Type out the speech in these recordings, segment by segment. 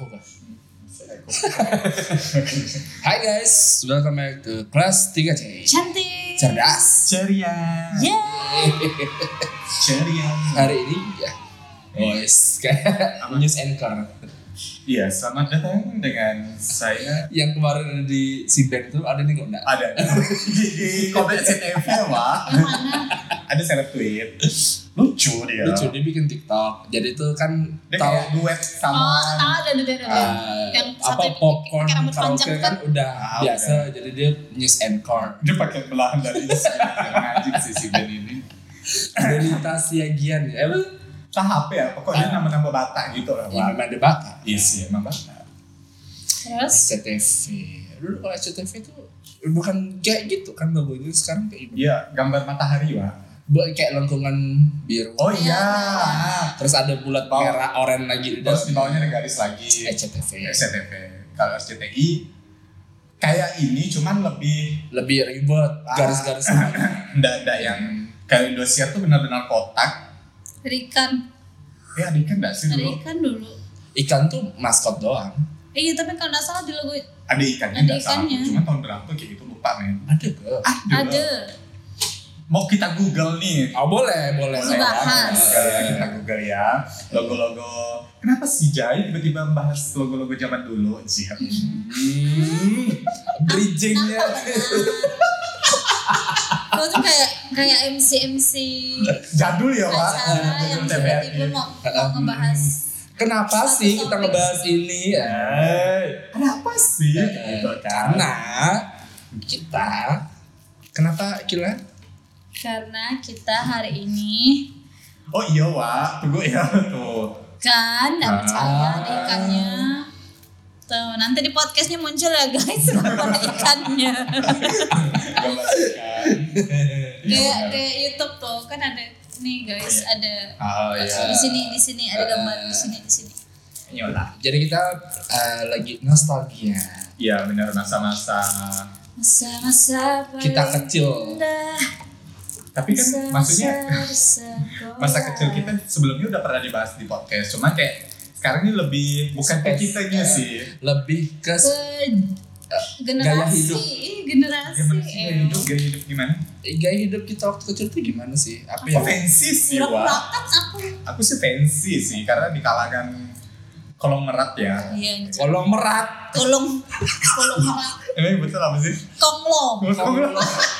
Aku kah? Hai guys, welcome back to kelas 3C Cantik. Cerdas Ceria. Yeah. Ceria. Hari ini ya Boys, kayak news anchor Iya, selamat datang dengan saya Yang kemarin ada di Siben tuh ada nih kok enggak? ada di, komen CTV mana? ada seleb tweet lucu dia. Lucu, dia bikin TikTok. Jadi tuh kan dia tahu kayak duet sama Oh, tahu ada ada ada. uh, yang apa sampai popcorn karaoke panjang kan? kan. udah Ah, biasa. Udah. jadi dia news anchor dia pakai belahan dari ngajik sih si Ben ini. Delita Siagian. Ya emang tahap ya pokoknya Ah. nama-nama Batak gitu lah ya memang ada iya sih emang Batak. Terus? SCTV dulu kalau SCTV itu bukan kayak gitu kan logonya sekarang kayak gitu iya gambar matahari wah Bu- kayak lengkungan biru oh Iya. terus ada bulat Bawah. merah oranye lagi di terus di bawahnya ada garis lagi. SCTV SCTV kalau SCTI kayak ini cuman lebih lebih ribet Ah. garis-garisnya ndak ndak yang kayak Indosiar tuh benar-benar kotak. Ada ikan, ya ada ikan nggak sih ada dulu? ikan dulu. ikan tuh maskot doang. Eh, Iya, tapi kalau nggak salah di logo ada ikannya Ada nggak salah? ikannya. cuman tahun berapa kayak gitu lupa men. Ada ke? Ada, ada. Mau kita google nih. Oh boleh boleh. Boleh. Dibahas. Google ya, kita google ya. Logo-logo. Kenapa sih Jai tiba-tiba membahas logo-logo zaman dulu? Sih hmm, bridgingnya. Kau tuh kayak kayak MC MC jadul ya pak? Acara yang tiba-tiba mau mau ngebahas kenapa Satu sih kita ngebahas ini? Ya. Eh, ada apa sih? Eh, gitu kan. Karena kita kenapa Kila? Karena kita hari ini oh iya Wak tunggu ya tuh kan nggak Ah. percaya ada ikannya tuh nanti di podcastnya muncul ya guys nama ikannya gambar ikan Iya, kayak benar. kayak YouTube tuh kan ada nih guys ada oh iya di sini di sini ada gambar di sini di sini Nyola. Jadi kita eh, lagi nostalgia. Iya benar masa-masa. masa-masa Kita kecil. indah, Tapi kan maksudnya masa kecil kita sebelumnya udah pernah dibahas di podcast. Cuma kayak sekarang ini lebih bukan ke kitanya ya. sih. Lebih ke ke generasi hidup. Ih, generasi sih gaya eh. hidup? Gaya hidup gimana? gaya hidup kita waktu kecil tuh gimana sih? Apa Oh, yang fancy sih. Urak-urakan aku Aku sih fancy sih karena di kalangan kolong merat ya. iya kalau merat? kolong kolong merak Emang betul apa sih? konglom Kolong,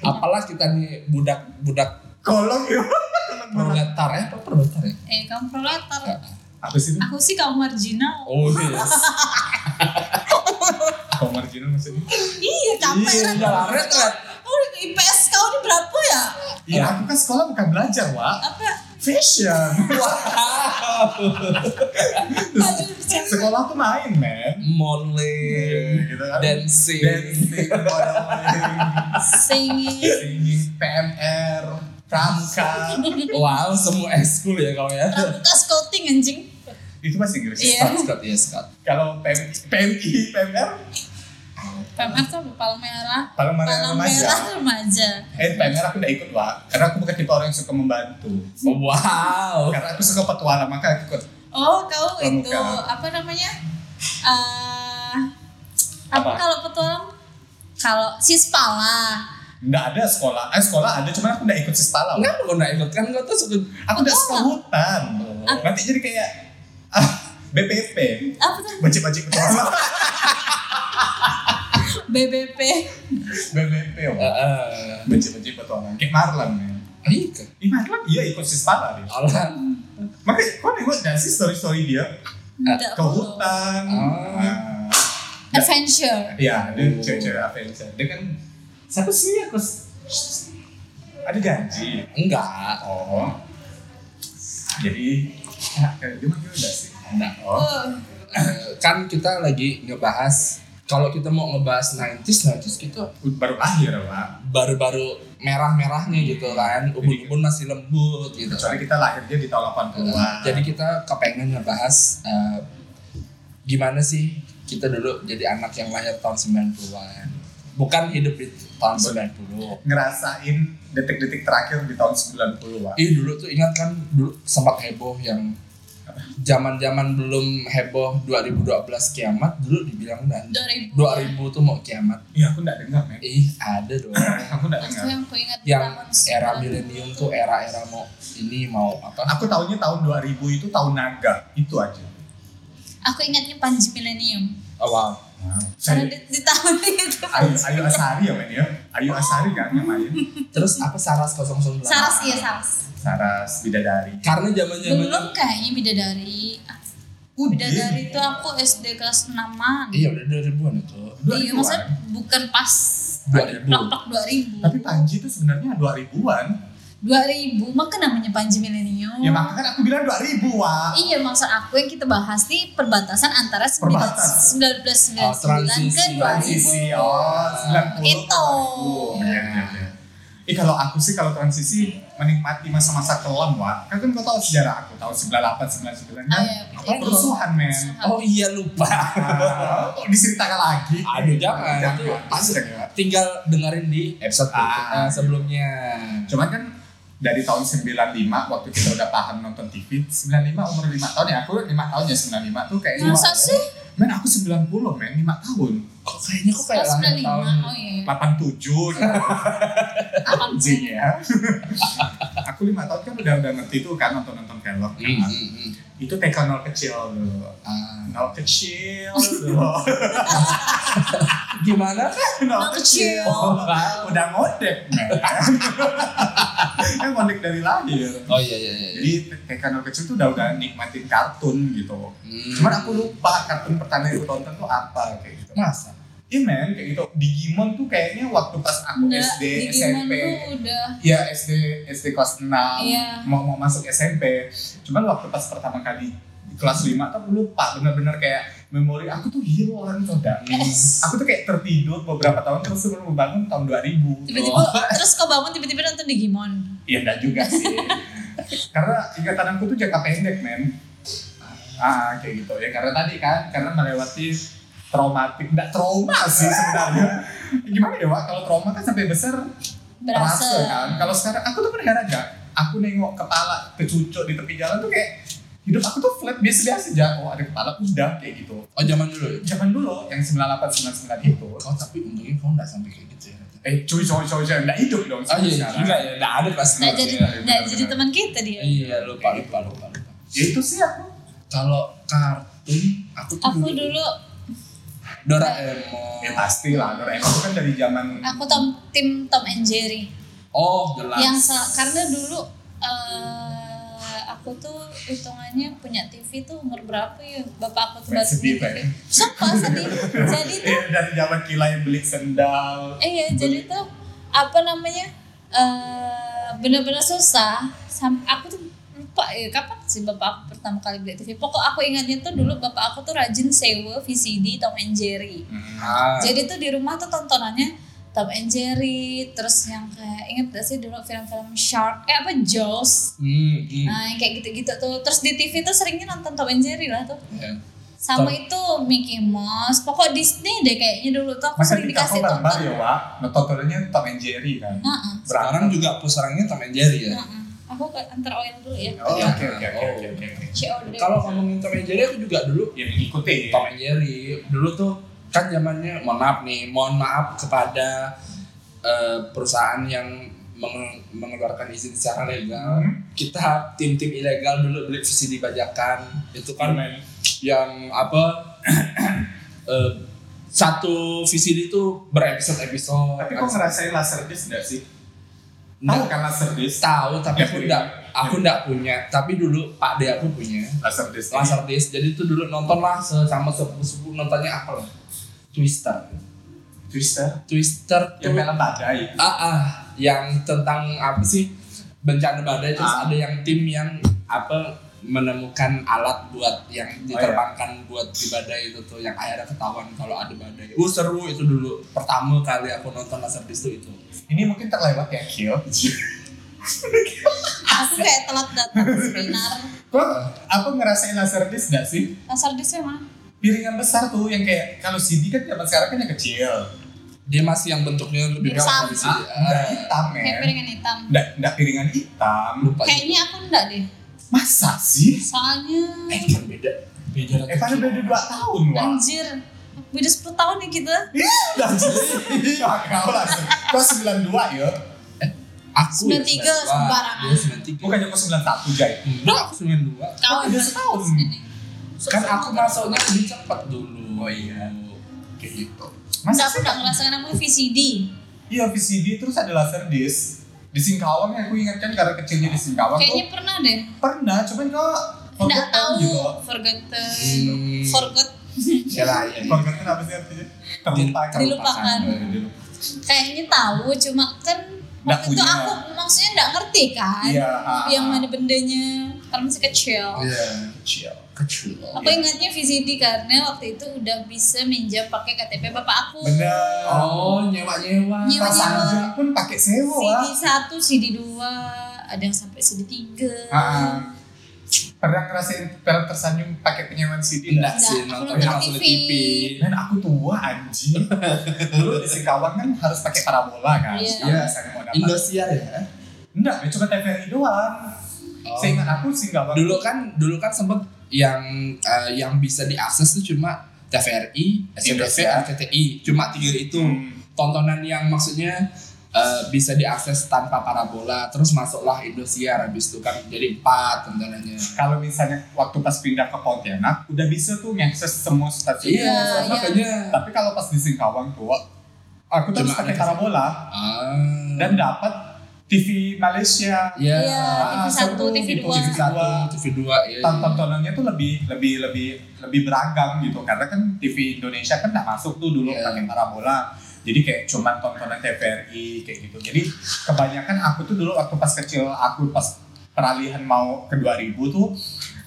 Apalah kita nih budak-budak kolong ya. proletar ya? Apa proletar ya? eh kamu proletar Apa sih itu? aku sih kaum marginal Oh yes. Kolong marginal maksudnya? iya capek Iya, kan udah ret ret. oh IPS kau ini berapa ya Iya, aku kan sekolah bukan belajar, Wak. apa Fashion. Bercanda. sekolah tuh main, men. Modeling, Gitu kan. dancing, Dancing, modeling, singing singing, PMR, pramuka. Wow, semua ekskul ya kau ya. pramuka scouting anjing Itu masih Inggris. Iya. Scott, Scott, iya Scott. Kalau PM, PMI, PMR, PMR tuh apa? palang merah paling mana palang remaja. merah remaja Eh, PMR aku udah ikut, Wak. Karena aku bukan tipe orang yang suka membantu. Oh, wow. Karena aku suka petualang, maka aku ikut. oh kau Pramuka. itu apa namanya Eh apa, Apa? kalau petualang kalau sispala Nggak ada sekolah. Eh, sekolah ada, cuman aku nggak ikut sispala. Wak. Kenapa kau nggak ikut? Kan kau tuh suka Aku udah suka hutan. Nanti jadi kayak ah, BPP. apa tuh Bajik-bajik petualang. BBP BPP, Wak. Heeh. Bajik-bajik petualang. Kayak Marlan, men. Iya. kan? Ih, Marlan iya ikut sispala dia. Alah. Makanya, kau nengok gak sih story-story dia? Ke hutan. Oh. Nah, adventure Iya, dia cewek-cewek Avenger. Dia kan siapa sih aku? Ada janji. Enggak. Oh. Jadi ya, kayak gimana udah sih? Enggak. Oh. oh Eh, kan kita lagi ngebahas kalau kita mau ngebahas 90s 90s kita Baru lahir, Pak. baru-baru merah-merahnya gitu kan ubun-ubun masih lembut gitu Kecuali kita lahirnya di tahun 80-an. jadi kita kepengen ngebahas eh, gimana sih kita dulu jadi anak yang lahir tahun 90-an bukan hidup di tahun 90 ngerasain detik-detik terakhir di tahun 90 Pak. Ih dulu tuh ingat kan dulu sempat heboh yang zaman-zaman belum heboh 2012 kiamat dulu dibilang kan 2000 2000 tuh mau kiamat. Iya aku nggak dengar men. Ih, ada dong. Aku nggak Itu dengar. yang aku ingat yang era 90. milenium tuh era-era mau ini mau apa? Aku tahunya tahun 2000 itu tahun naga itu aja. Aku ingatnya Panji Millennium. Oh, wow. Karena Saya di, di tahun itu. Ayu, Ayu Asari ya men ya. Ayu Asari kan yang main. Terus apa Saras 009? Saras iya Saras. Saras Bidadari. Karena zaman-zaman Belum kayaknya bidadari. Ah, Bidadari itu aku SD kelas 6-an. Iya udah 2000-an itu. Iya, maksudnya bukan pas 2000. plak-plak 2000. Tapi Panji itu sebenarnya 2000-an. 2000, maka namanya Panji Millennium. Ya makanya kan aku bilang 2000 wah. Iya, maksud aku yang kita bahas nih perbatasan antara Perbatas. 1999 Oh, transisi, ke 2000. Transisi oh 90 Itu. Iya iya iya. Eh kalau aku sih kalau transisi menikmati masa-masa kelam wah. Kan kan kau tahu sejarah aku tahun 98 99 Oh, kan. iya, Apa itu. kerusuhan men. Oh iya lupa. Ah, Oh, diceritakan lagi. Aduh jangan. Jangan. Itu Pasti ya. tinggal dengerin di episode Ah. eh, sebelumnya. Cuman kan dari tahun 95 waktu kita udah paham nonton TV 95 umur 5 tahun ya aku 5 tahun ya 95 tuh kayak Masa sih? men aku 90 men 5 tahun Kok kayaknya kok kayak Oh, lahir 95. tahun Oh iya. 87 gitu. anjing ya aku 5 tahun kan udah udah ngerti tuh kan nonton nonton film kan. Hmm, hmm, hmm. Itu TK nol kecil dulu Ah. nol kecil dulu Gimana? nol kecil. kecil udah ngodek kan ngodek dari lahir Oh iya iya iya. jadi TK nol kecil tuh udah udah nikmatin kartun gitu Hmm. cuman aku lupa kartun pertama yang aku tonton tuh apa kayak gitu masa? Iya men, kayak gitu. Digimon tuh kayaknya waktu pas aku Enggak, SD, Digimon SMP. udah Iya SD SD kelas 6 Iya. mau mau masuk SMP. Cuman waktu pas pertama kali di kelas 5 tuh aku lupa bener-bener kayak memori aku tuh hilang coba. Yes. Aku tuh kayak tertidur beberapa tahun terus sebelum bangun tahun 2000. tiba-tiba Oh. terus kau bangun tiba-tiba nonton Digimon. Iya enggak juga sih. karena ingatan aku tuh jangka pendek men. Ah kayak gitu ya karena tadi kan karena melewati traumatik enggak trauma sih sebenarnya. Gimana ya Wak kalau trauma kan sampai besar Berasa. terasa kan. Kalau sekarang aku tuh pernah heran gak? Aku nengok kepala kecucuk di tepi jalan tuh kayak hidup aku tuh flat biasa-biasa aja. Oh ada kepala udah kayak gitu. Oh zaman dulu. ya? Zaman dulu yang 98 99 itu. Kau tapi untungnya kau nggak sampai kayak gitu ya. Eh cuy cuy cuy cuy enggak hidup dong Oh iya, enggak ya, enggak ada pasti. Nggak jadi iya, nggak jadi teman kita dia. Iya lupa lupa lupa lupa. Ya, itu sih aku. Kalau kartun aku tuh Aku dulu Doraemon. Ya pasti lah, Doraemon itu kan dari zaman aku tom tim Tom and Jerry. Oh jelas. Yang karena dulu eh, aku tuh hitungannya punya TV tuh umur berapa ya? Bapak aku tuh baru sedih, TV. ya. Sumpah sedih. Jadi tuh eh, dari zaman kila yang beli sendal. Eh ya, jadi tuh apa namanya? eh bener-bener susah. Sam aku tuh lupa ya kapan sih bapak aku pertama kali beli TV. Pokok aku ingatnya tuh dulu bapak aku tuh rajin sewa VCD Tom and Jerry. Ah. Jadi tuh di rumah tuh tontonannya Tom and Jerry, terus yang kayak inget gak sih dulu film-film Shark, eh apa Jaws. Hmm, hmm. Nah, yang kayak gitu-gitu tuh. Terus di TV tuh seringnya nonton Tom and Jerry lah tuh. Ya. Sama Tom- itu Mickey Mouse. Pokok Disney deh kayaknya dulu tuh aku Masa sering di dikasih tonton. ya, Wak? Tontonannya Tom and Jerry kan. Heeh. Sekarang juga pusaranya Tom and Jerry ya. Heeh. Aku ke antar oil dulu ya. Oh, oke oke oke oke oke. oke. COD. Kalau ngomongin Tom and Jerry aku juga dulu Ya mengikuti. Tom and Jerry dulu tuh kan zamannya mohon maaf nih mohon maaf kepada eh, perusahaan yang meng- mengeluarkan izin secara legal Hmm. kita tim-tim ilegal dulu beli VCD bajakan itu kan Men. yang apa eh, satu VCD itu berepisode-episode Tapi kok ngerasain laser disc enggak sih? Tahu kan laser disc? tahu tapi aku enggak beli. aku enggak punya tapi dulu Pak De aku punya Laser disc. laser disc jadi itu dulu nonton lah sama sepupu-sepupu nontonnya apa lah Twister Twister. Twister Yang film badai. ah, ah yang tentang apa sih bencana badai terus Ah. ada yang tim yang apa menemukan alat buat yang Oh, diterbangkan buat di badai itu tuh yang akhirnya ketahuan kalau ada badai. Uh seru itu dulu pertama kali aku nonton laser disc itu. Ini mungkin terlewat ya, Kyo. Aku kayak telat datang seminar. Kok apa ngerasain laser disc enggak sih? Laser disc mana? Piringan besar tuh yang kayak kalau CD kan zaman sekarang kan yang kecil. Dia masih yang bentuknya lebih besar dari. Ah, enggak hitam Kayak men. piringan hitam. Enggak, enggak piringan hitam. lupa. Kayaknya aku enggak deh. Masa sih? Soalnya Eh kan beda. Beda Eh pada beda 2 tahun wah. anjir beda 10 tahun nih kita. Dah jadi. Kau langsung. Kau 92 ya? Aku ya 93 92. sembarangan. Dia 93. Bukannya kau 91 Jai? Enggak, aku 92. Kau beda setahun. ini. Kan aku masuknya lebih cepat dulu. Oh iya. Kayak gitu. Masa aku udah ngerasakan namanya VCD. Iya VCD terus ada laser disc di Singkawang yang aku ingat kan karena kecilnya di Singkawang Kayaknya pernah deh. pernah cuman kau Nggak forgotten tahu, gitu forgotten, Hmm. forgot, Ya lah, ya. forgotten apa sih artinya terlupakan Dilupakan. Eh, dilupakan. kayaknya tahu, cuma kan Nggak waktu itu aku maksudnya nggak ngerti kan, Iya, ah, yang mana bendanya, karena masih kecil. Iya, kecil. Kecil. Aku ingatnya VCD karena waktu itu udah bisa minjam pakai KTP bapak aku. bener Oh, nyewa-nyewa. Nyewa. pas Anjing pun pakai sewa CD 1, CD 2, ada yang sampai CD 3. Ah, pernah ngerasain pernah tersanjung pakai penyewaan CD Enggak nggak? sih, nonton langsung di TV. Dan aku tua anjing. Dulu di Singkawang kan harus pakai parabola kan. Iya. Misalnya mau dapat. Indosiar ya? Enggak, ya cuma TVRI doang. Oh. Seingat aku Singkawang. Dulu kan dulu kan sempet yang eh, yang bisa diakses tuh cuma TVRI, SCTV, Indosiar. RCTI, cuma tiga itu. Hmm. Tontonan yang maksudnya eh, bisa diakses tanpa parabola, terus masuklah Indosiar habis itu kan jadi empat tontonannya. kalau misalnya waktu pas pindah ke Pontianak udah bisa tuh ngakses semua stasiun. Iya, iya. makanya. Tapi kalau pas di Singkawang tuh aku tuh harus pakai parabola Ah. dan dapat TV Malaysia. ya. Iya, Ah, TV 1, seru TV gitu. 2. TV satu, TV dua ya. Tonton-tontonannya tuh lebih lebih lebih lebih beragam gitu karena kan TV Indonesia kan nggak masuk tuh dulu Iya. pakai parabola. Jadi kayak cuman tontonan TVRI kayak gitu. Jadi kebanyakan aku tuh dulu waktu pas kecil aku pas peralihan mau ke 2000 tuh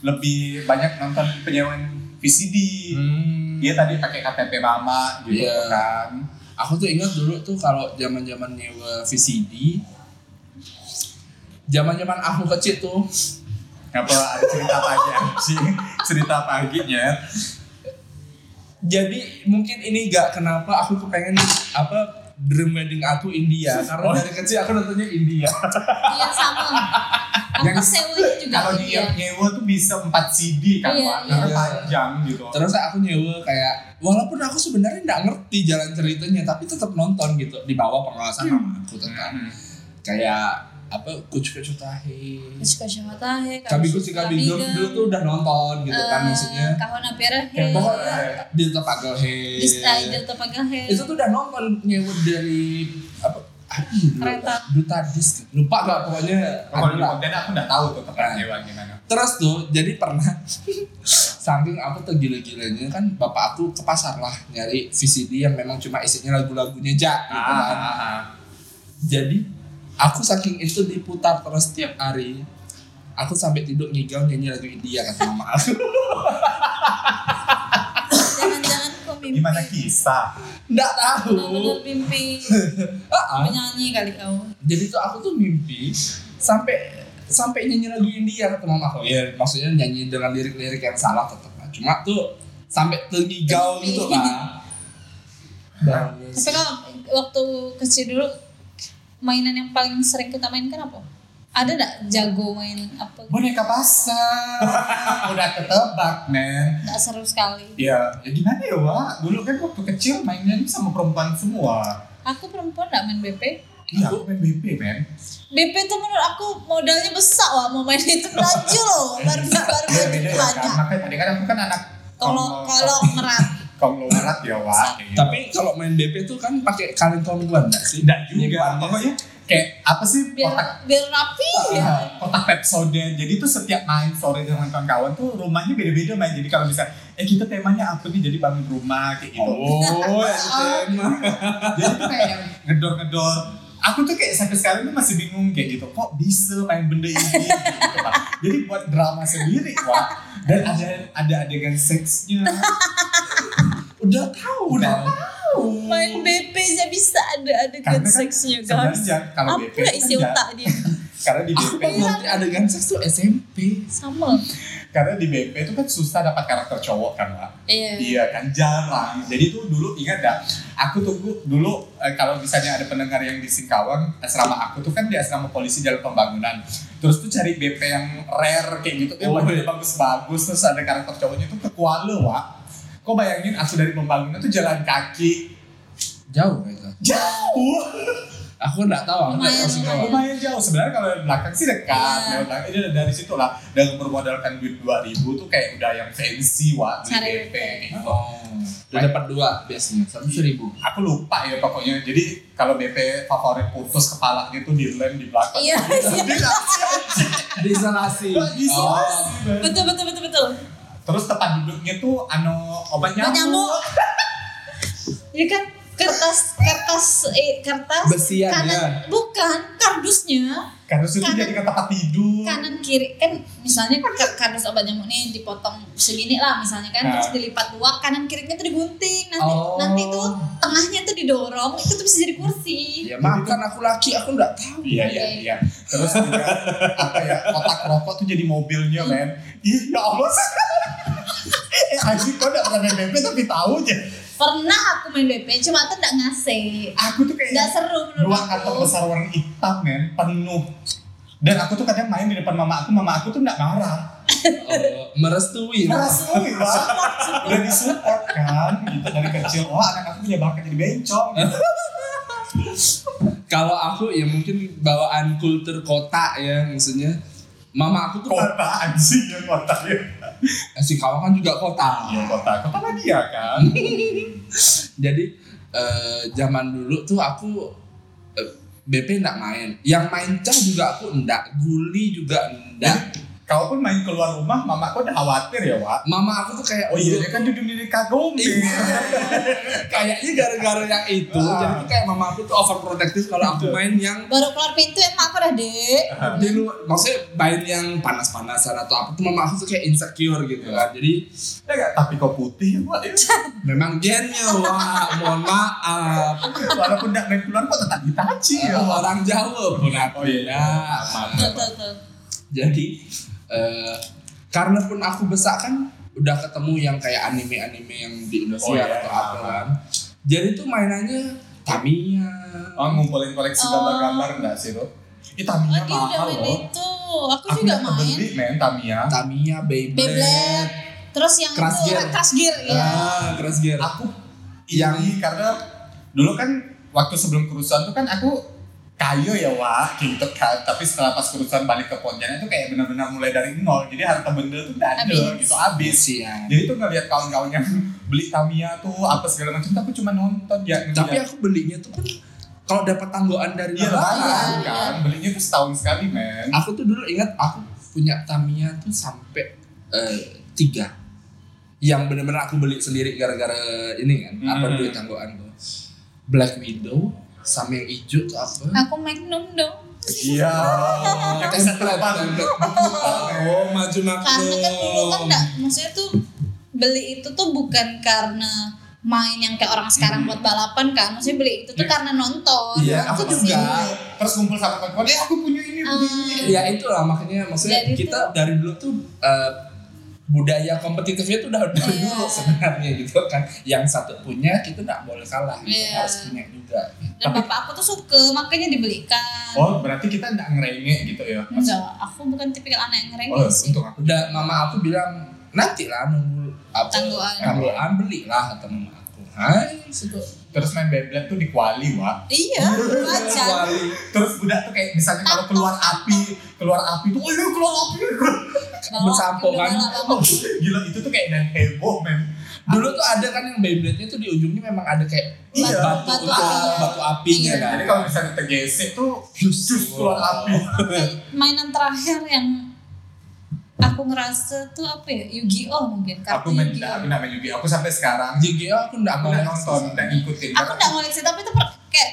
lebih banyak nonton penyewaan VCD. Hmm. Dia tadi pakai KTP mama gitu Iya. kan. Aku tuh ingat dulu tuh kalau zaman-zaman nyewa VCD zaman-zaman aku kecil tuh Apa cerita pagi anjing? Cerita paginya. Jadi mungkin ini gak kenapa aku kepengen apa dream wedding aku India karena Oh. dari kecil aku nontonnya India Iya sama. Yang- sewanya juga Kalau iya. dia nyewa tuh bisa 4 CD kan, Iya, Pak. iya. Karena panjang gitu. terus aku nyewa kayak walaupun aku sebenarnya nggak ngerti jalan ceritanya tapi tetap nonton gitu di bawah pengawasan mama aku tetap Hmm. kayak apa kucu kucu tahe, kabigu si kabigu dulu tuh udah nonton gitu kan maksudnya Kahon apera he. Kayak pokoknya di tepagel he Di style Delta he. itu tuh udah nonton nyewa dari apa apa ya dulu? Kereta. duta disk lupa gak pokoknya Kalau di konten aku nggak tahu tuh tempat Nah. nyewa gimana. terus tuh jadi pernah saking aku tuh gila-gilanya kan bapak aku ke pasar lah nyari VCD yang memang cuma isinya lagu-lagunya Jak gitu kan. ah. jadi aku saking itu diputar terus setiap hari aku sampai tidur ngigau nyanyi lagu India kata mama aku Jangan-jangan kok mimpi. Gimana kisah? nggak tahu Benar-benar mimpi. Ah, ah. Penyanyi kali kau. jadi tuh aku tuh mimpi sampai sampai nyanyi lagu India kata mama aku ya maksudnya nyanyi dengan lirik-lirik yang salah tetap lah cuma tuh sampai tengigau Mimpi. gitu lah Tapi kalau waktu kecil dulu mainan yang paling sering kita mainkan apa? Ada nggak jago main apa? Boneka pasar. Udah ketebak, men. Nggak seru sekali. Ya, ya gimana ya, Wak? Dulu kan waktu kecil mainnya sama perempuan semua. Aku perempuan nggak main BP. Iya, aku main BP, men. BP tuh menurut aku modalnya besar wah mau main itu laju loh baru baru Iya, ya kan. banyak. Makanya tadi kan aku kan anak Kalau kalau merat konglomerat ya, kayak gitu. tapi kalau main DP tuh kan pakai kaleng tongguan nggak sih Enggak juga. Nyimpannya. Pokoknya kayak apa sih biar kotak biar rapi ya. Ah, kotak Pepsodent. Jadi tuh setiap main sore dengan kawan-kawan tuh rumahnya beda-beda main. Jadi kalau bisa, eh kita temanya apa nih? Jadi bangun rumah kayak gitu. oh ya tema Jadi tuh kayak ngedor-ngedor. Aku tuh kayak sampai sekarang tuh masih bingung kayak gitu. Kok bisa main benda ini gitu, Pak. Jadi buat drama sendiri, Wak. Dan ada ada adegan seksnya. udah tahu Udah dong. tahu. Main BP aja bisa ada adegan Karena kan seksnya guys. sebenarnya kalau BP Apa kan isi otak dia? Karena di BP kan ngerti adegan seks tuh SMP Sama. Karena di BP itu kan susah dapat karakter cowok kan Wak. Iya. Iya kan jarang. Jadi tuh dulu ingat dah, aku tunggu dulu eh, kalau misalnya ada pendengar yang di Singkawang, asrama aku tuh kan di asrama polisi jalan pembangunan. Terus tuh cari BP yang rare kayak gitu, yang Oh, bajunya iya. bagus-bagus, terus ada karakter cowoknya tuh ke Kuala, Wak. Kok bayangin aku dari pembangunan tuh jalan kaki Jauh itu. jauh. Aku nggak tahu, aku nggak Lumayan, tahu lumayan jauh sebenarnya kalau dari belakang sih dekat Iya. lewat belakang ini dari situ lah dengan bermodalkan duit 2000 tuh kayak udah yang fancy wah beli gitu. Oh, udah dapat dua biasanya, satu seribu. aku lupa ya pokoknya jadi kalau BP favorit putus kepala gitu di lem di belakang Iya, iya. Diisolasi. bisa Oh. betul betul betul betul. terus tempat duduknya tuh anu obat Obat nyamuk, nyamuk. Iya kan kertas kertas eh, kertas Besiannya. kanan bukan kardusnya karena itu Kanan- jadi tempat tidur kanan kiri kan misalnya ka- kardus obat nyamuk nih dipotong segini lah misalnya kan Nah. terus dilipat dua kanan kirinya tuh digunting nanti Oh. nanti tuh tengahnya tuh didorong itu tuh bisa jadi kursi Ya makan aku laki, aku nggak tahu. Iya iya Oke. iya. Terus juga apa ya kotak rokok tuh jadi mobilnya men. Ih ya Allah. eh Aji kok gak pernah tapi tahu aja. Pernah aku main BP cuma tuh nggak ngasih Aku tuh kayak nggak seru menurut dua aku kantong besar warna hitam men penuh. Dan aku tuh kadang main di depan mama aku, mama aku tuh gak marah. Oh, merestui. Merestui lah. Udah disupport kan, gitu dari kecil. Oh anak aku punya bakat jadi bencong. Gitu. Kalau aku ya mungkin bawaan kultur kota ya maksudnya. Mama aku tuh Kota anjing yang kota ya. si kawan kan juga kota. Iya kota, kota lah dia kan. Jadi eh, zaman dulu tuh aku eh, BP nggak main. Yang main cah juga aku enggak, guli juga enggak. Kalaupun main keluar rumah, mama aku udah khawatir ya, Wak. Mama aku tuh kayak Oh iya, dia kan duduk di kagum. Iya. Kayaknya gara-gara yang itu, Ah. jadi tuh kayak mama aku tuh overprotective kalau aku Betul. main yang baru keluar pintu emang aku udah dek di luar, maksudnya main yang panas-panasan atau apa tuh mama aku tuh kayak insecure gitu kan. Jadi Ya nggak, tapi kok putih, Wak. memang gennya wah, mohon maaf. Walaupun nggak main keluar kok tetap ditaci ya, Wak. Orang Jawa pun aku Oh iya, ya. maaf. tuh tuh tuh Jadi eh, karena pun aku besar kan udah ketemu yang kayak anime-anime yang di Indonesia Oh, iya. atau apa kan. Jadi tuh mainannya Tamiya. Oh, ngumpulin koleksi Oh. gambar-gambar enggak sih, tuh? Ih, oh Tamiya mahal main loh. itu aku, Aku juga main kebeli, men, Tamiya. Tamiya, Beyblade. Beyblade terus yang Crash itu Gear. Crash Gear ya Ah, Crash Gear. Aku Yang- yang karena dulu kan waktu sebelum kerusuhan tuh kan aku kayu ya wah gitu kan tapi setelah pas kerusuhan balik ke Pontianak tuh kayak benar-benar mulai dari nol jadi harta benda tuh udah ada Habis. gitu habis Sian. jadi tuh ngeliat kawan-kawan yang beli Tamiya tuh apa segala macam aku cuma nonton ya Tapi ngeliat. aku belinya tuh kan kalau dapat tanggoan dari iya lebaran. Iya. kan belinya tuh setahun sekali men Aku tuh dulu ingat aku punya Tamiya tuh sampai eh, tiga. Yang bener-bener aku beli sendiri gara-gara ini kan, apa Hmm. duit tanggoan tuh. Black Widow sama yang hijau tuh apa? aku Magnum dong iya Template, terbang template. Oh, maju karena kan dulu kan Magnum. enggak maksudnya tuh beli itu tuh bukan karena main yang kayak orang sekarang Hmm. buat balapan kan maksudnya beli itu tuh Iya. karena nonton Iya, aku juga. sini. terus kumpul sama kawan-kawan eh aku punya ini punya ini. Ya itulah makanya maksudnya kita dari dulu tuh eh, budaya kompetitifnya tuh udah dari Iya. dulu sebenarnya gitu kan. Yang satu punya kita nggak boleh kalah, gitu. Iya. harus punya juga. Gitu. dan bapak aku tuh suka makanya dibelikan oh berarti kita nggak ngerengek gitu ya Mas? enggak aku bukan tipikal anak yang oh ngerengek sih untuk aku Udah mama aku bilang nanti lah nunggu apa Tangguhan. tangguhan belilah kata mama aku. Hai, situ. Terus main Beyblade tuh di kuali wah iya wajar terus udah tuh kayak misalnya kalau keluar api keluar api tuh oh iya keluar api Bersampo kan? gila itu tuh kayak dan heboh men Dulu tuh ada kan yang Beyblade-nya tuh di ujungnya memang ada kayak Iya. batu, Batu apinya. batu apinya Iya. kan. jadi kalau misalnya tergesek tuh just keluar api mainan terakhir yang aku ngerasa tuh apa ya Yu-Gi-Oh mungkin kartu aku main Yu-Gi-Oh. aku nggak main juga aku sampai sekarang JGO aku nggak aku nggak nonton nggak ngikutin. Aku nggak ngoleksi tapi itu per- kayak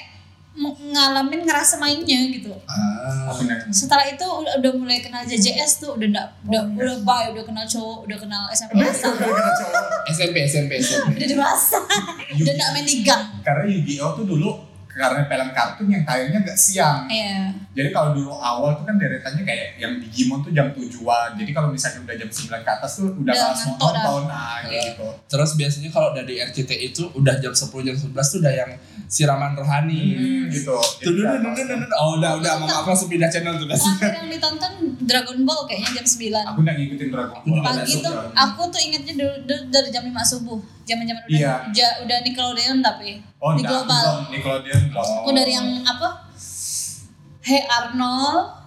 ngalamin ngerasa mainnya gitu. Ah. aku setelah itu udah, udah mulai kenal JJS tuh udah nggak udah udah bye udah kenal cowok udah kenal SMP dewasa Gara-gara cowok. SMP SMP SMP. udah dewasa. Udah nggak main di gang. Karena Yu-Gi-Oh tuh dulu karena film kartun yang tayangnya nggak siang. Iya. Jadi kalau dulu awal tuh kan deretannya kayak yang Digimon tuh jam tujuan. Jadi kalau misalnya udah jam 9 ke atas tuh udah Udah malas mau nonton nah kayak gitu. Terus biasanya kalau dari RCTI itu udah jam 10 jam 11 tuh udah yang siraman rohani. Hmm, gitu. Tuh, dulu, udah dulu, dulu, dulu. Oh, udah, udah, mama aku langsung pindah channel tuh guys. Terakhir yang ditonton Dragon Ball kayaknya jam 9 Aku nggak ngikutin Dragon Ball. Pagi tuh aku tuh ingetnya dari jam 5 subuh zaman zaman udah Iya. ja- udah Nickelodeon tapi Oh, di enggak, global belum. Nickelodeon belum. aku dari yang apa Hey Arnold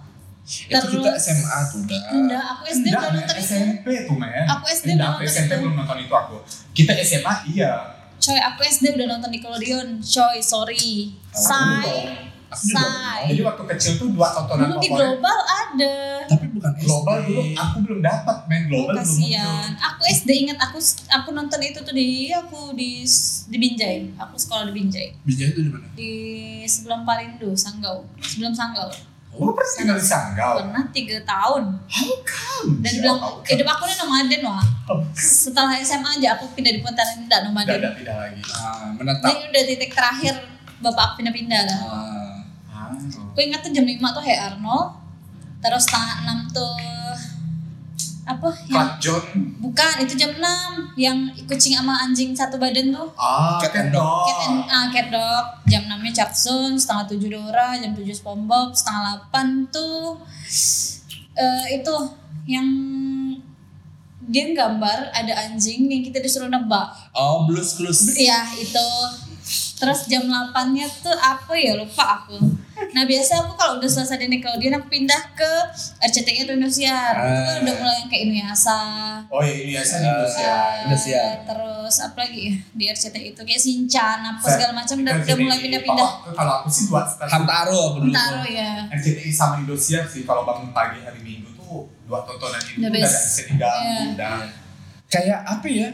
Itu kita Terus- SMA tuh udah. enggak aku SD Enggak, udah men, nonton itu SMP tuh men. Aku SD Enggak, nonton SMP belum nonton itu aku. Kita SMA iya. coy aku SD udah nonton Nickelodeon coy sorry Oh, say juga say Jadi waktu kecil tuh dua tontonan dulu di global ada Tapi bukan SD. Global dulu aku belum dapat men global belum kasihan muncul. aku SD ingat aku aku nonton itu tuh di aku di di Binjai aku sekolah di Binjai Bijaya itu di mana? di sebelum Parindo Sanggau sebelum Sanggau Oh, pernah tinggal di Sanggau. pernah tiga tahun How come? dan bilang hidup aku ini nomaden wah Oh, setelah SMA aja aku pindah di Pontianak tidak nomaden ada pindah lagi. Ah, menetap. ini udah titik terakhir bapak aku pindah-pindah lah Ah, Ah. Aku ingat tuh jam 5 tuh Hey Arnold. Terus setengah 6 tuh apa? Yang Clark John. bukan itu jam 6 yang kucing sama anjing satu badan tuh. Ah, Cat and Dog. Cat and ah, Cat Dog. Jam 6 nya Chartsun setengah 7 Dora jam 7 SpongeBob setengah 8 tuh eh itu yang dia gambar ada anjing yang kita disuruh nebak. Oh, blues clues. Iya itu Terus jam 8 nya tuh apa ya lupa aku Nah biasa aku kalau udah selesai di Nickelodeon aku pindah ke RCTI atau Indosiar Itu kan Ah. udah mulai yang kayak Inuyasha Oh iya, Ah, di Indonesia. Eh, Indosiar. Terus apa lagi ya di RCTI itu kayak Shinchan apa segala macam udah, udah mulai pindah-pindah Kalau aku sih dua stasiun. Hamtaro aku dulu. Taro ya RCTI sama Indosiar sih kalau bangun pagi hari Minggu tuh dua tontonan itu udah best. gak bisa diganggu Iya. udah. Kayak apa ya?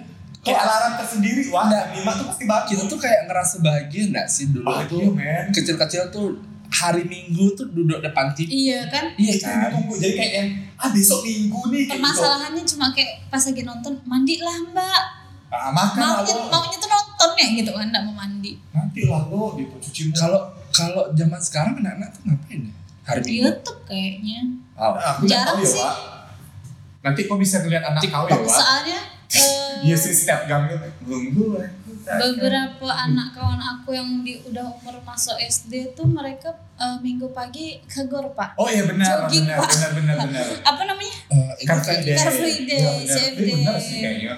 Kayak alarm tersendiri wah Nggak. jam lima tuh pasti bangun. Kita tuh kayak ngerasa bahagia nggak sih dulu Bahagia, tuh men. kecil-kecil tuh hari Minggu tuh duduk depan TV. Iya kan Iya kan? ditunggu jadi kayak yang ah besok Minggu nih gitu. Permasalahannya cuma kayak pas lagi nonton Mandi lah mbak Ah, makan lah Maunya, lo. maunya tuh nonton ya gitu kan Nggak mau mandi Nanti lah lo gitu cuci muka. Kalau kalau zaman sekarang anak-anak tuh ngapain ya? Hari Di Minggu. Youtube kayaknya Oh. Aku nggak Jarang tahu ya, sih. Wak. Nanti kok bisa ngeliat anak kau ya. Wak? Soalnya eh, Iya sih setiap gang itu tunggu lah. beberapa anak kawan aku yang di udah umur masuk SD tuh mereka eh, minggu pagi ke gor pak Oh iya benar Jogging, benar benar benar benar. apa namanya Eh, itu Car Free Day. Car Free Day, Iya, benar. CFD. Tapi benar sih kayaknya.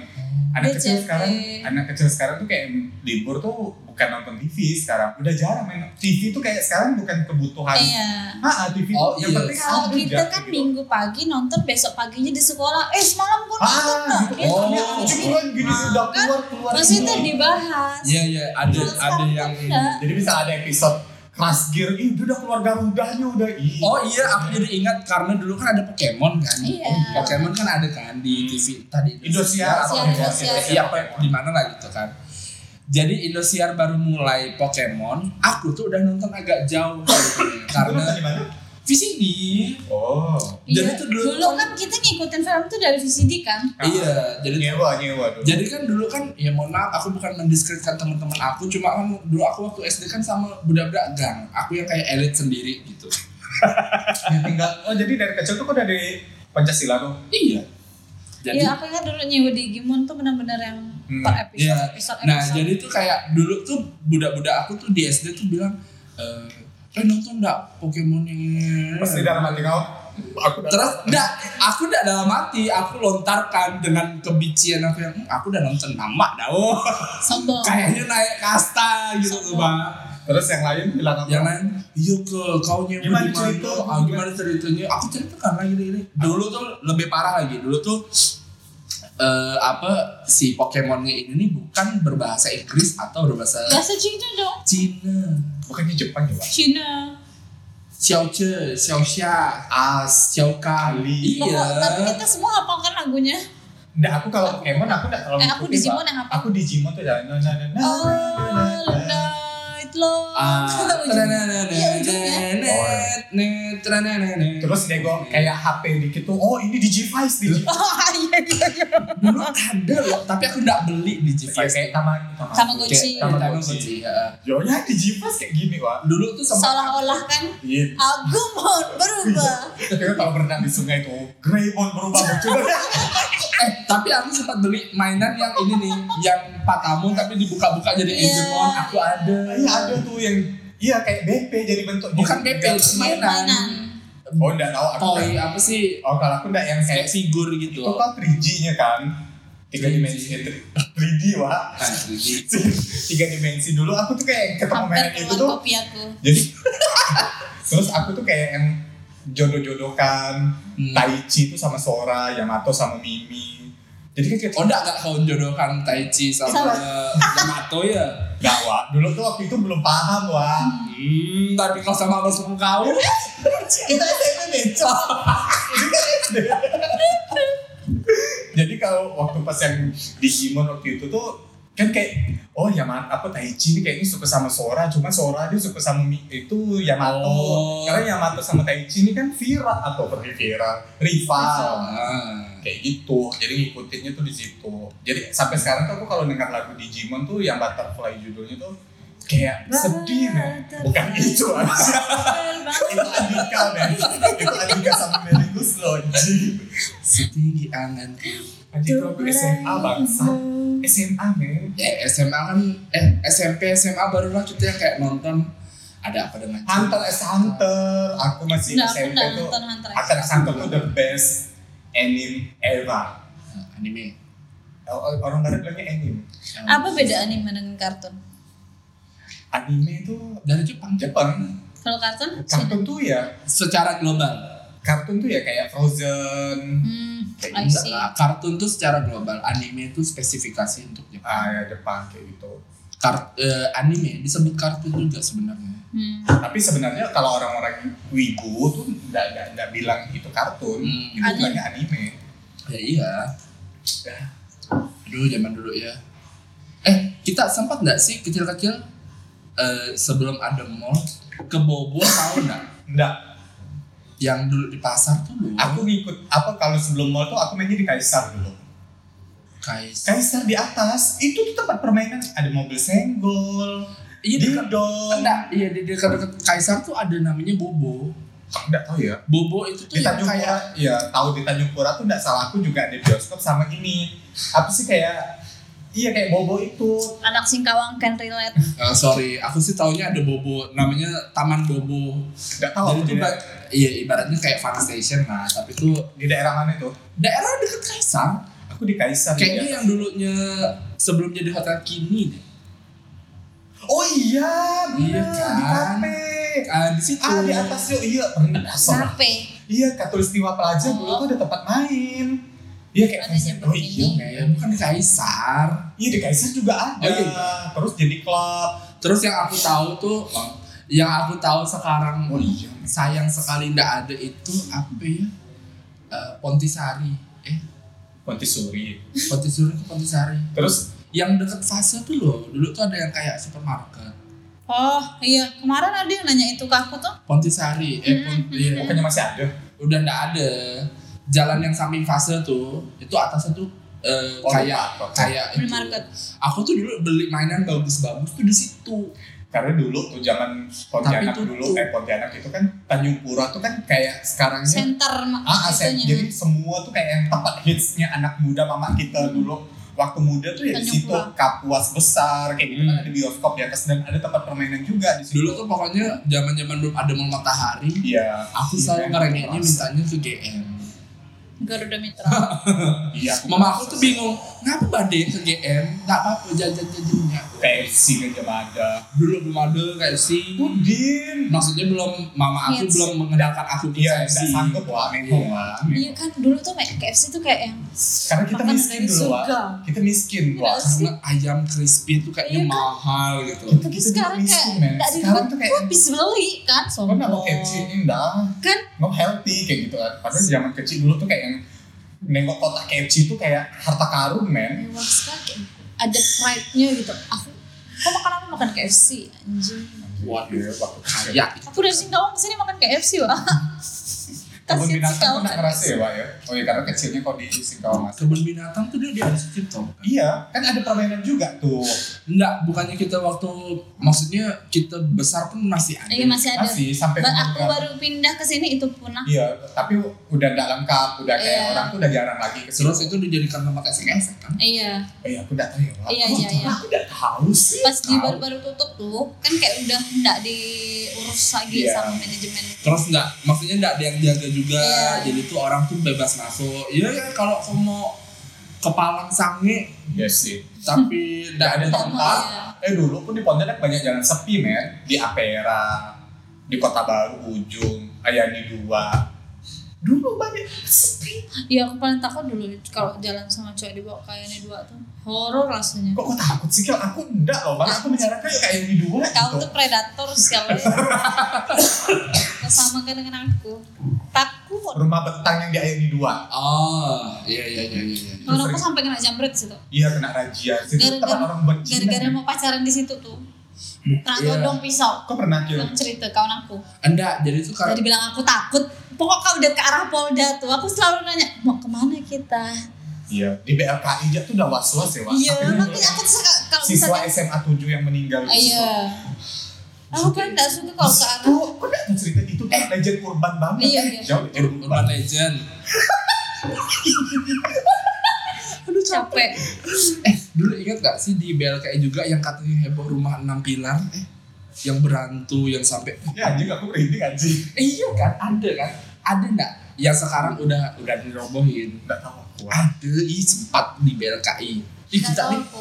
Anak kecil BCFD. sekarang, anak kecil sekarang tuh kayak libur tuh bukan nonton TV sekarang. Udah jarang main TV tuh kayak sekarang bukan kebutuhan. iya Ah, ah, TV Oh, tuh yang iya. penting kalau ada kita aja, kan gitu. minggu pagi nonton besok paginya di sekolah eh semalam nonton Ah, nggak gitu. Dia- Oh, lucu dia- kan gini udah kan? keluar keluar. Maksudnya dibahas Iya iya ada ada yang enggak. Jadi bisa ada episode Gear, ih udah keluar garudanya udah ih. Oh iya, aku jadi ingat karena dulu kan ada Pokemon kan. Iya. Pokemon kan ada kan di TV tadi Indosiar atau Indosiar, Indosiar. Indosiar. Iya, apa di mana lah gitu kan. Jadi Indosiar baru mulai Pokemon, aku tuh udah nonton agak jauh gitu. Karena? VCD. Oh. Jadi Iya, tuh dulu dulu kan- kan kita ngikutin film tuh dari VCD kan Iya, jadi nyewa nyewa dulu. jadi kan dulu kan ya mohon maaf aku bukan mendiskreditkan teman-teman aku cuma kan dulu aku waktu SD kan sama budak-budak gang aku yang kayak elit sendiri gitu Ya, tinggal. Oh jadi dari kecil tuh kok dari Pancasila tuh. iya jadi Iya aku ingat dulu nyewa Digimon tuh benar-benar yang Hmm. per episode, Iya. episode, Nah, episode. jadi tuh kayak dulu tuh budak-budak aku tuh di SD tuh bilang, eh, eh nonton enggak Pokemon ini? Pas di dalam hati kau, aku Terus enggak, aku enggak dalam hati, aku lontarkan dengan kebician aku yang, "Hmm, aku udah nonton nama dah. Oh, sombong. kayaknya naik kasta gitu tuh, Bang. Terus yang lain bilang apa? Yang lain, iya ke kau nyewa Gimana cerita? Ah, gimana ceritanya? Aku ceritakan lagi ini. Dulu tuh lebih parah lagi. Dulu tuh eh, apa si Pokemonnya ini nih bukan berbahasa Inggris atau berbahasa Bahasa Cina dong. Cina. Bukannya Jepang ya, Pak? Cina. Xiao Che, Xiao Xia, As. Xiao Kali. Iya. Tapi kita semua hafalkan lagunya. Nggak, aku kalau Pokemon aku nggak terlalu Eh, aku Digimon yang hafal. Aku Digimon tuh ya. Nah, nah, nah, nah, Oh, nah, nah, nah. Night Long. Ah, Terus nego kayak HP dikit tuh, oh ini Digivice, Digivice. Oh iya iya iya. dulu ada loh tapi aku nggak beli di Kayak Gvice kayak taman, Tamagotchi. kayak Tamagotchi. Tamagotchi ya. Yo ya Digivice kayak gini wah. dulu tuh Seolah-olah kan Iya. aku mau berubah. Kita kalau berenang di sungai tuh, Greymon berubah muncul. eh tapi aku sempat beli mainan yang ini nih yang patamun tapi dibuka-buka jadi Iya. Digimon aku ada Iya ada tuh yang Iya kayak BP jadi bentuk bukan. BP mainan. Oh enggak tahu aku toy enggak. apa sih Oh kalau aku enggak yang kayak kayak figur gitu itu kan 3G-nya kan. Tiga 3G. dimensi eh, 3D wah. Nah, jadi Tiga dimensi dulu aku tuh kayak ketemu Hampir mainan itu tuh. kopi aku. Jadi terus aku tuh kayak yang jodoh-jodohkan Hmm. Taichi itu sama Sora, Yamato sama Mimi. Jadi kan kayak oh enggak enggak kau jodohkan Taichi sama Sama. Yamato ya Enggak, Wak. Dulu tuh waktu itu belum paham, Wak. hmm tapi kau sama bos kau Kita SMP becok. SD. Jadi kalau waktu pas yang Digimon waktu itu tuh kan kayak oh Yamato apa Taichi ini kayaknya suka sama Sora cuma Sora dia suka sama Mi, itu Yamato Oh. karena Yamato sama Taichi ini kan Vira atau pergi Vira rival ah. Kayak gitu. Jadi ngikutinnya tuh di situ. Jadi sampai sekarang tuh aku kalau dengar lagu Digimon tuh yang Butterfly judulnya tuh kayak sedih men. Bukan itu aja itu Andika men. Itu Andika sama Guslo anjing. Setinggi anganku anjing itu aku SMA bangsa. SMA men. Ya SMA kan eh SMP SMA barulah kita yang kayak nonton ada apa dengan. Hunter x Hunter. Aku masih SMP tuh Hunter x Hunter tuh the best anime ever anime. Orang barat bilangnya anime. Apa beda anime dengan kartun? anime itu dari Jepang. Jepang. Kalau kartun? kartun tuh ya secara global. kartun tuh ya kayak Frozen. Hmm, I Enggak see. lah, kartun tuh secara global anime itu spesifikasi untuk Jepang. Ah ya Jepang kayak gitu Kart, eh, anime. Disebut kartun juga sebenarnya. Hmm. tapi sebenarnya kalau orang-orang wibu tuh nggak nggak nggak bilang itu kartun. Hmm. itu Anime. bilangnya anime. Ya iya. Aduh zaman dulu ya. Eh kita sempat nggak sih kecil-kecil eh, sebelum ada mall ke Bobo tahu nggak? Enggak yang dulu di pasar tuh dulu. Aku ngikut apa kalau sebelum mall tuh aku mainnya di Kaisar dulu Kaisar Kaisar di atas itu tuh tempat permainan. Ada mobil senggol iya dekat dingdong enggak iya di dekat-dekat Kaisar tuh ada namanya Bobo. Enggak tahu ya. Bobo itu tuh di yang Tanjung kayak Pura ya tahu di Tanjung Pura tuh enggak salah aku juga ada bioskop sama ini. Apa sih kayak iya kayak bobo itu. Anak Singkawang can relate. Eh, sorry aku sih taunya ada Bobo namanya Taman Bobo. Enggak tahu Jadi aku itu di, iya ibaratnya kayak fun station lah tapi tuh di daerah mana itu? Daerah dekat Kaisar aku di Kaisar kayaknya ya. yang dulunya sebelum jadi hotel kini deh oh iya Iya kan? di kafe Ah, di situ ah di atas yuk iya pernah. Nape? iya Katulistiwa Plaza dulu Oh. tuh ada tempat main iya kayak Ada jam oh iya men. Eh, bukan di Kaisar iya di Kaisar juga ada Oh, iya. terus jadi klub terus yang aku tahu tuh oh, yang aku tahu sekarang oh iya sayang sekali nggak ada itu apa ya Eh, Pontisari eh Pontisuri. Pontisari ke Pontisari. Terus? Yang deket fase tuh loh dulu tuh ada yang kayak supermarket. Oh iya, kemarin ada yang nanya itu ke aku tuh. Pontisari eh Pont- iya. bukannya masih ada? Udah nggak ada. Jalan yang samping fase tuh itu atasnya tuh eh, Oh, kayak kayak itu. Aku tuh dulu beli mainan bagus-bagus tuh di situ karena dulu tuh zaman Pontianak Tapi dulu tutup. eh Pontianak itu kan Tanjung Pura tuh kan kayak sekarangnya Center ah, ah, sen- itunya. jadi semua tuh kayak yang tempat hitsnya anak muda mama kita dulu waktu muda tuh ya di situ Pura. kapuas besar kayak gitu kan Hmm. ada bioskop di atas dan ada tempat permainan juga di situ dulu tuh pokoknya zaman-zaman belum ada mall matahari iya aku Iya, selalu ngerengeknya keras. mintanya ke GM Garuda Mitra. iya aku mama aku tuh bingung ngapa bade ke GM nggak apa-apa jajan-jajannya. KFC kan jam ada. Dulu belum ada kayak sih Udin. Maksudnya belum mama aku Hits. belum mengenalkan aku ke iya KFC sanggup wah memang wah Iya kan dulu tuh kayak KFC tuh kayak yang karena kita miskin dari dulu wah kita miskin Iya wah karena ayam crispy tuh kayaknya Iya kan? mahal gitu. Kita tapi kita sekarang kayak miskin men. nggak di sekarang tuh kayak gua bisa beli kan? Sombong. nggak mau KFC indah Kan? No healthy kayak gitu kan. Padahal zaman kecil dulu tuh kayak yang nengok kotak KFC tuh kayak harta karun men mewah sekali. Ada pride-nya gitu. Aku kok makan apa makan KFC anjing. Waduh, Iya, waktu kaya. Aku dari Singkawang ke sini makan KFC wah. Kebun binatang pernah ngerasa ya, Pak ya? Oh iya, karena kecilnya kok di Singkawang Mas. Kebun binatang tuh dia di Adi Sucipto. kan? Iya, kan ada permainan juga tuh. Enggak, bukannya kita waktu maksudnya kita besar pun masih ada. Iya masih ada. Masih sampai Ba- aku berapa? baru pindah ke sini itu punah. Iya, tapi udah nggak lengkap, udah kayak Iya. orang tuh udah jarang lagi ke Terus itu dijadikan tempat esek-esek kan? Iya. Eh, aku nggak tahu ya, Pak. Iya, Oh, iya, iya. Aku nggak tahu sih. Pas di baru-baru tutup tuh kan kayak udah nggak diurus lagi Iya. sama manajemen. Terus enggak, maksudnya enggak ada yang jaga juga. Iya. Jadi tuh orang tuh bebas masuk. Iya ya kalau kamu mau ke Palang Sange Iya sih. tapi enggak ada tempat. Iya. Eh dulu pun di Pontianak banyak jalan sepi, men. Di Apera, di Kota Baru, Ujung, Ayani 2. Dulu banyak sepi. Iya aku paling takut dulu kalau jalan sama cowok di bawah kayaknya dua tuh horor rasanya. Kok kok takut sih? Kalau aku enggak loh, malah aku menyarankan ya kayak Ayani 2 Kau gitu. tuh predator sekali. Kesamakan dengan aku. Takut. Rumah betang yang di Ayani 2. Oh, iya iya iya iya. iya. Orang aku sampai kena jambret di situ. Iya, kena razia. Situ Gara-gara- orang. Gara-gara mau pacaran di situ tuh. Nah, Iya. todong pisau. Kok pernah? Yang cerita kawan aku. Enggak, jadi tuh kalau Jadi bilang aku takut. Pokok kau udah ke arah Polda tuh. Aku selalu nanya, mau ke mana kita? Iya, di BLKI aja tuh udah was-was ya, Wak. Iya, makanya aku tuh suka kalau siswa misalnya SMA 7 yang meninggal Ah, Iya. Aku kan gak suka kalau ke arah Tuh, kok gak tahu cerita itu tuh legend urban banget. Iya, eh, iya. Jauh urban. urban legend. Capek. Eh, dulu ingat gak sih di BLKI juga yang katanya heboh rumah enam pilar? Eh, yang berantu yang sampai Ya anjing aku merinding anjing. Eh, iya kan ada kan ada nggak yang sekarang udah udah dirobohin Gak tahu aku. ada ih sempat di BLKI Ih, Gak kita nih aku.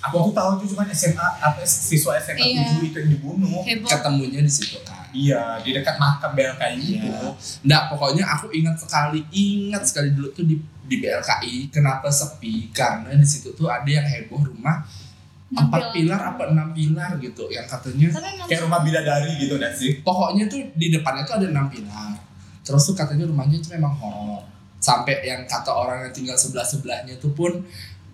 Aku tuh tahu tuh cuma SMA apa siswa SMA Iya. 7 itu yang dibunuh. Heboh. ketemunya di situ kan Iya, di dekat makam BLKI itu. Iya. Nggak, pokoknya aku ingat sekali, ingat sekali dulu tuh di di BLKI. Kenapa sepi? Karena di situ tuh ada yang heboh rumah empat pilar apa enam pilar gitu, yang katanya Kayak rumah bidadari gitu gak sih? pokoknya tuh di depannya tuh ada enam pilar. Terus tuh katanya rumahnya itu memang horor. Sampai yang kata orang yang tinggal sebelah sebelahnya itu pun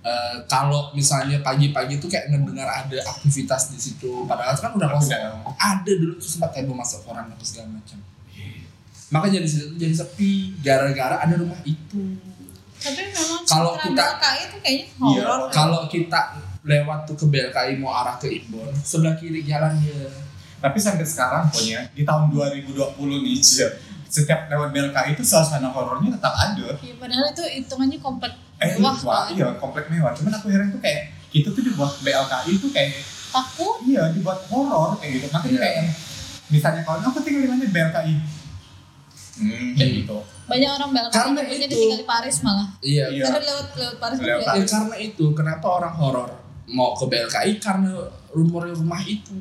eh, kalau misalnya pagi-pagi tuh kayak ngedengar ada aktivitas di situ. Padahal kan udah kosong. Ada dulu tuh sempat heboh masuk koran apa segala macam. Makanya di situ tuh jadi sepi gara-gara ada rumah itu. Tapi memang Kalau kita- BLKI itu kayaknya Iya. horor. Kalau kita lewat tuh ke BLKI mau arah ke Imbon, sebelah kiri jalannya. Tapi sampai sekarang pokoknya di tahun 2020 nih, setiap lewat BLKI itu suasana horornya tetap ada. Ya, padahal itu hitungannya komplek Eh, mewah wah, kan. iya komplek mewah. Cuman aku heran tuh kayak kita tuh dibuat BLKI itu kayak Takut. iya dibuat horor kayak gitu. Makanya Iya. kayak misalnya kalau aku tinggal di mana BLKI. Hmm, kayak gitu. Banyak orang BLKI Karena nyebutnya itu- ditinggal di Paris malah. Iya. Iya. Karena lewat lewat Paris Lewat juga. Ya, karena itu kenapa orang horor mau ke BLKI karena rumor rumah itu.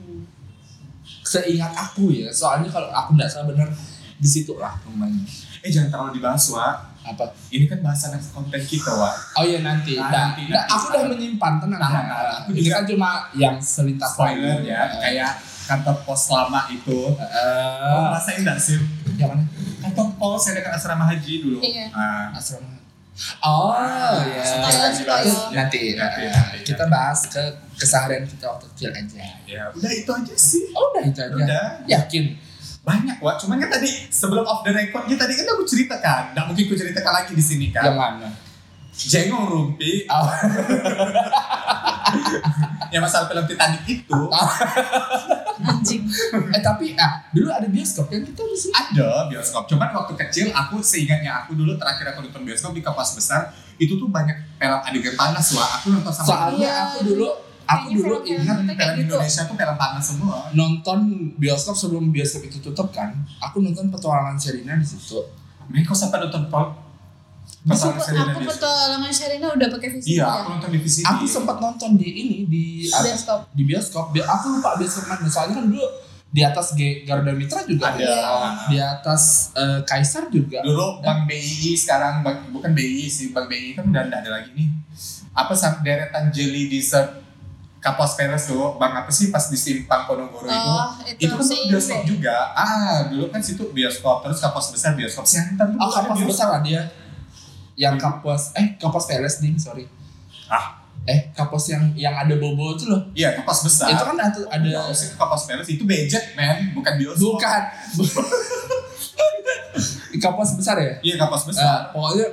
Seingat aku ya, soalnya kalau aku nggak salah benar di situ lah rumahnya. Eh jangan terlalu dibahas, Wak. Apa? Ini kan bahasan next konten kita, Wak. Oh iya nanti. Nah, Nah, nanti, nah, nanti. aku udah menyimpan tenang. Nah, tenang. nah, aku Ini juga- kan cuma yang selintas Spoiler ya, kayak kantor pos lama itu. Eh, Kamu ngerasain nggak sih? yang mana? Pos saya dekat asrama haji dulu. Iya. Nah, Asrama. Oh ya. Nanti, Nanti, eh, nanti. kita bahas ke keseharian kita waktu kecil aja. ya udah itu aja sih. Oh udah itu aja. Udah. Yakin? Banyak Wak, cuman kan tadi sebelum off the recordnya tadi kan aku ceritakan, nggak mungkin aku ceritakan lagi di sini Yang kan. mana? Jengong rumpi, Oh, yang masalah film Titanic itu Anjing. eh tapi ah dulu ada bioskop kan kita di sini. ada bioskop. Cuman waktu kecil aku seingatnya aku dulu terakhir aku nonton bioskop di kapas besar itu tuh banyak film adegan panas Wak. Aku nonton sama Soalnya Iya, aku dulu aku dulu ingat film gitu. Indonesia tuh film panas semua. nonton bioskop sebelum bioskop itu tutup kan. Aku nonton petualangan Sherina di situ. Mereka kok sampai nonton Paul? Aku, Petualangan Sherina udah pakai VCD Iya, ya. aku nonton di VCD. Aku sempat nonton di ini di? Bioskop. di bioskop. Bi- Aku lupa bioskop mana. Soalnya kan dulu di atas G Garuda Mitra juga Ada. Di atas eh, Kaisar juga. Dulu Bank BII sekarang Bank- bukan BII sih, Bank BII kan udah nggak ada lagi nih. Apa sam- deretan jelly dessert Kapos Peres tuh, Bang apa sih pas di Simpang Ponorogo itu? Oh, itu, itu kan dulu CIMB. bioskop juga. Ah, dulu kan situ bioskop, terus Kapos Besar bioskop. Dulu Oh, bioskop. besar lah dia. Yang kapas eh kapas Peles ding, sorry. Ah, eh kapas yang yang ada bobo itu loh Iya, kapas besar. itu kan ada ada kapas peles itu budget man, bukan bioskop. bukan kapas besar ya Iya, kapas Eh, besar. pokoknya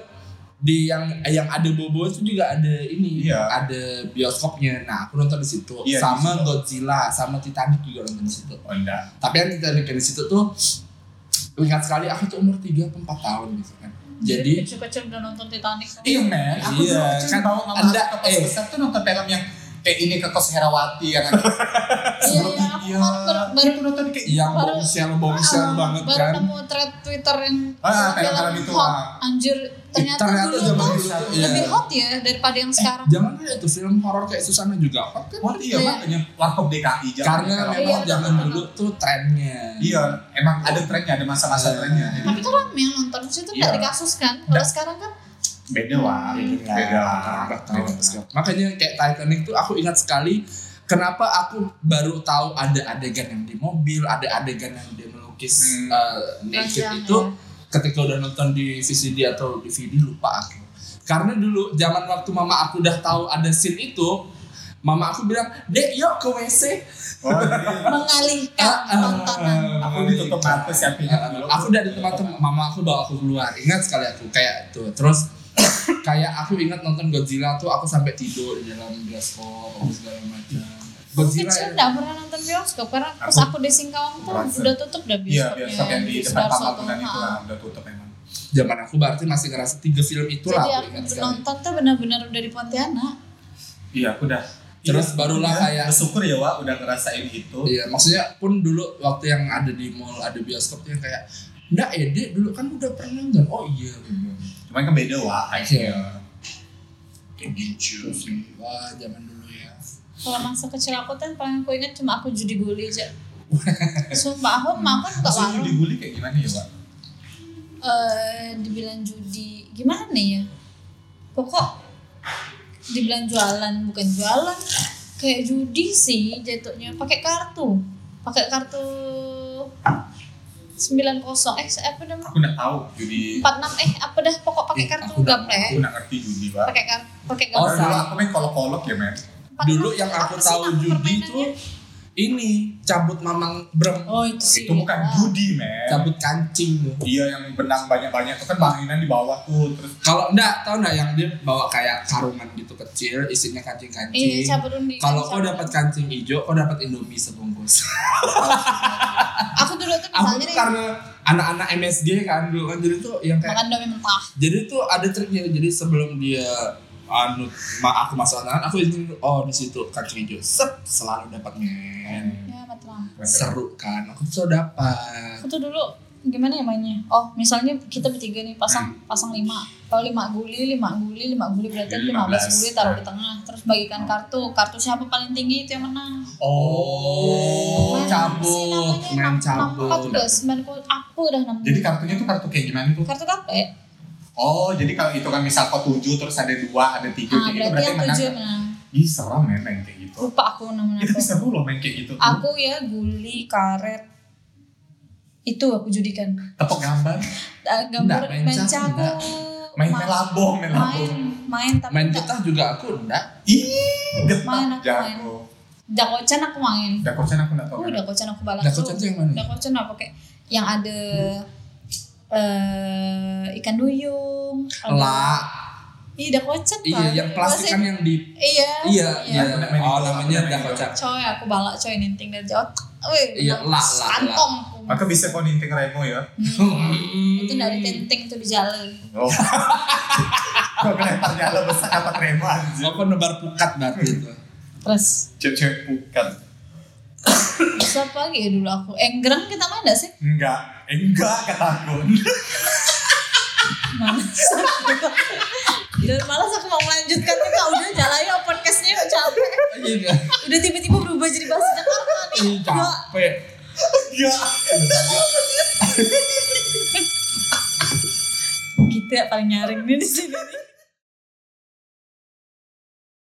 di yang yang ada bobo itu juga ada ini Iya. ada bioskopnya nah aku nonton di situ Iya, di sama situ. Godzilla sama Titanic juga nonton di situ oh, enggak. tapi yang Titanic di situ tuh ingat sekali aku tuh umur 3 atau 4 tahun gitu jadi kecil-kecil udah nonton Titanic. Iya men, aku Iya, dulu kan kan bawa mama Anda- eh. besar tuh nonton film yang kayak ini ke kos Herawati yang ada Iya, iya, aku iya, baru- baru- baru itu nonton kayak yang Baru- bongsel bongsel Ah, banget baru kan nemu thread Twitter yang Ah, film film-film itu, hot. ah. Anjir, ternyata, Ternyata dulu zaman tuh tuh, iya. lebih hot ya daripada yang sekarang. jangan ada tuh film horor kayak Susana juga hot kan Oh iya, Iya. makanya Warkop DKI jangan karena kalau- memang Iya, zaman betul. dulu tuh trennya Iya, emang ada trennya, ada masa-masa Iya. trennya. Jadi Tapi kan rame yang nonton situ Iya. nggak dikasuskan. Kalau sekarang kan beda wah, beda lah. makanya kayak Titanic tuh aku ingat sekali kenapa aku baru tahu ada adegan yang di mobil ada adegan yang dia melukis Hmm. uh, naked itu ya. ketika udah nonton di VCD atau DVD lupa aku karena dulu zaman waktu mama aku udah tahu ada scene itu mama aku bilang dek yuk ke WC Oh, jadi mengalihkan Ah, ah, tontonan. aku ditutup mata sih apinya dulu. aku udah di tempat tem- mama aku bawa aku keluar ingat sekali aku kayak itu terus kayak aku ingat nonton Godzilla tuh aku sampai tidur di dalam bioskop apa segala macam Aku Godzilla kecil ya. nggak pernah nonton bioskop karena pas Aku- aku di Singkawang tuh udah tutup dah Iya, bioskopnya. bioskop yang di depan Pamamunan itu lah, udah tutup emang. zaman aku berarti masih ngerasa tiga film itulah Jadi aku aku ingat nonton tuh benar-benar udah di Pontianak. Iya, aku udah. Terus Iya, barulah iya, kayak- bersyukur ya Wak udah ngerasain itu. iya maksudnya pun dulu waktu yang ada di mall ada bioskop yang kayak enggak ya dek dulu kan udah pernah nonton oh iya Cuman kan beda Wak, Iya. hype-nya. kayak gitu sih wah zaman dulu ya Kalau masa kecil aku tuh yang paling aku ingat cuma aku judi guli aja. Sumpah aku makan Maksudnya warung. judi guli kayak gimana ya Wak? eh dibilang judi gimana nih ya pokok dibilang jualan bukan jualan kayak judi sih jatuhnya pakai kartu pakai kartu 90 eh apa namanya Aku nggak tahu judi. 46 eh apa dah pokok pakai Ih, kartu aku nggak gaple Aku nggak ngerti judi Wak. pakai kartu pakai Oh, kartu Karena dulu aku main kolok-kolok ya men. 46. dulu yang aku tahu judi tuh ini cabut mamang brem oh itu sih Itu bukan Wah. judi men. cabut kancing tuh Iya yang benang banyak-banyak itu kan mainan di bawah tuh terus kalau enggak tahu enggak yang dia bawa kayak karungan gitu kecil isinya iya kancing-kancing cabut undi kalau kau dapat kancing hijau kau dapat indomie sebungkus dulu tuh aku tuh karena anak-anak MSG kan dulu kan jadi tuh yang kayak makan domi mentah. Jadi tuh ada triknya jadi sebelum dia anu ma aku masuk anak aku izin oh di situ kancing hijau sep selalu dapat men. Ya lampu seru kan aku tuh dapat. Aku tuh dulu gimana ya mainnya? Oh misalnya kita bertiga nih pasang pasang lima. Kalau lima guli lima guli lima guli berarti Jadi lima belas 15. guli taruh di tengah. Terus bagikan kartu. Kartu siapa paling tinggi itu yang menang? Oh cabut main cabut empat udah sembilan puluh apa udah enam Jadi kartunya tuh kartu kayak gimana tuh? kartu kape. Oh, jadi kalau itu kan misal kau tujuh terus ada dua, ada tiga, ah gitu berarti berarti yang menang. tujuh yang menang. Ih seram ya main kayak gitu. lupa aku namanya Itu seru loh main kayak gitu aku ya guli karet itu aku judikan Tepuk gambar, gambar Enggak, main main enggak. main main main tapi main enggak. getah juga aku enggak Ih, getah Main aku main. jago. dakocan aku main Dakocan aku nggak tahu. Oh, dakocan aku balak Dakocan tuh yang mana? Dakocan apa kayak yang ada eh ikan duyung. lah Iya, dakocan iya Pak. yang plastik kan yang di Iya. iya iya main oh namanya aku main dah kocak Coy, aku balak coy ninting dari jauh. Wih, Iya, lah, lah, kantong. Maka bisa kau ninting remo ya. Hmm, itu dari tenting itu di jalan. Oh. Kau kelempar nyala besar dapat remo anjir. apa nebar pukat berarti itu Terus Cewek-cewek bukan. siapa lagi ya dulu aku? Enggrang kita main gak sih? Enggak, enggak kataku. Malas aku. Dan malas aku mau melanjutkan nih kak udah jalan yuk podcastnya yuk capek. iya Udah tiba-tiba berubah jadi bahasa Jakarta nih. Ih, Yuk. capek Enggak. Kita paling nyaring nih di sini.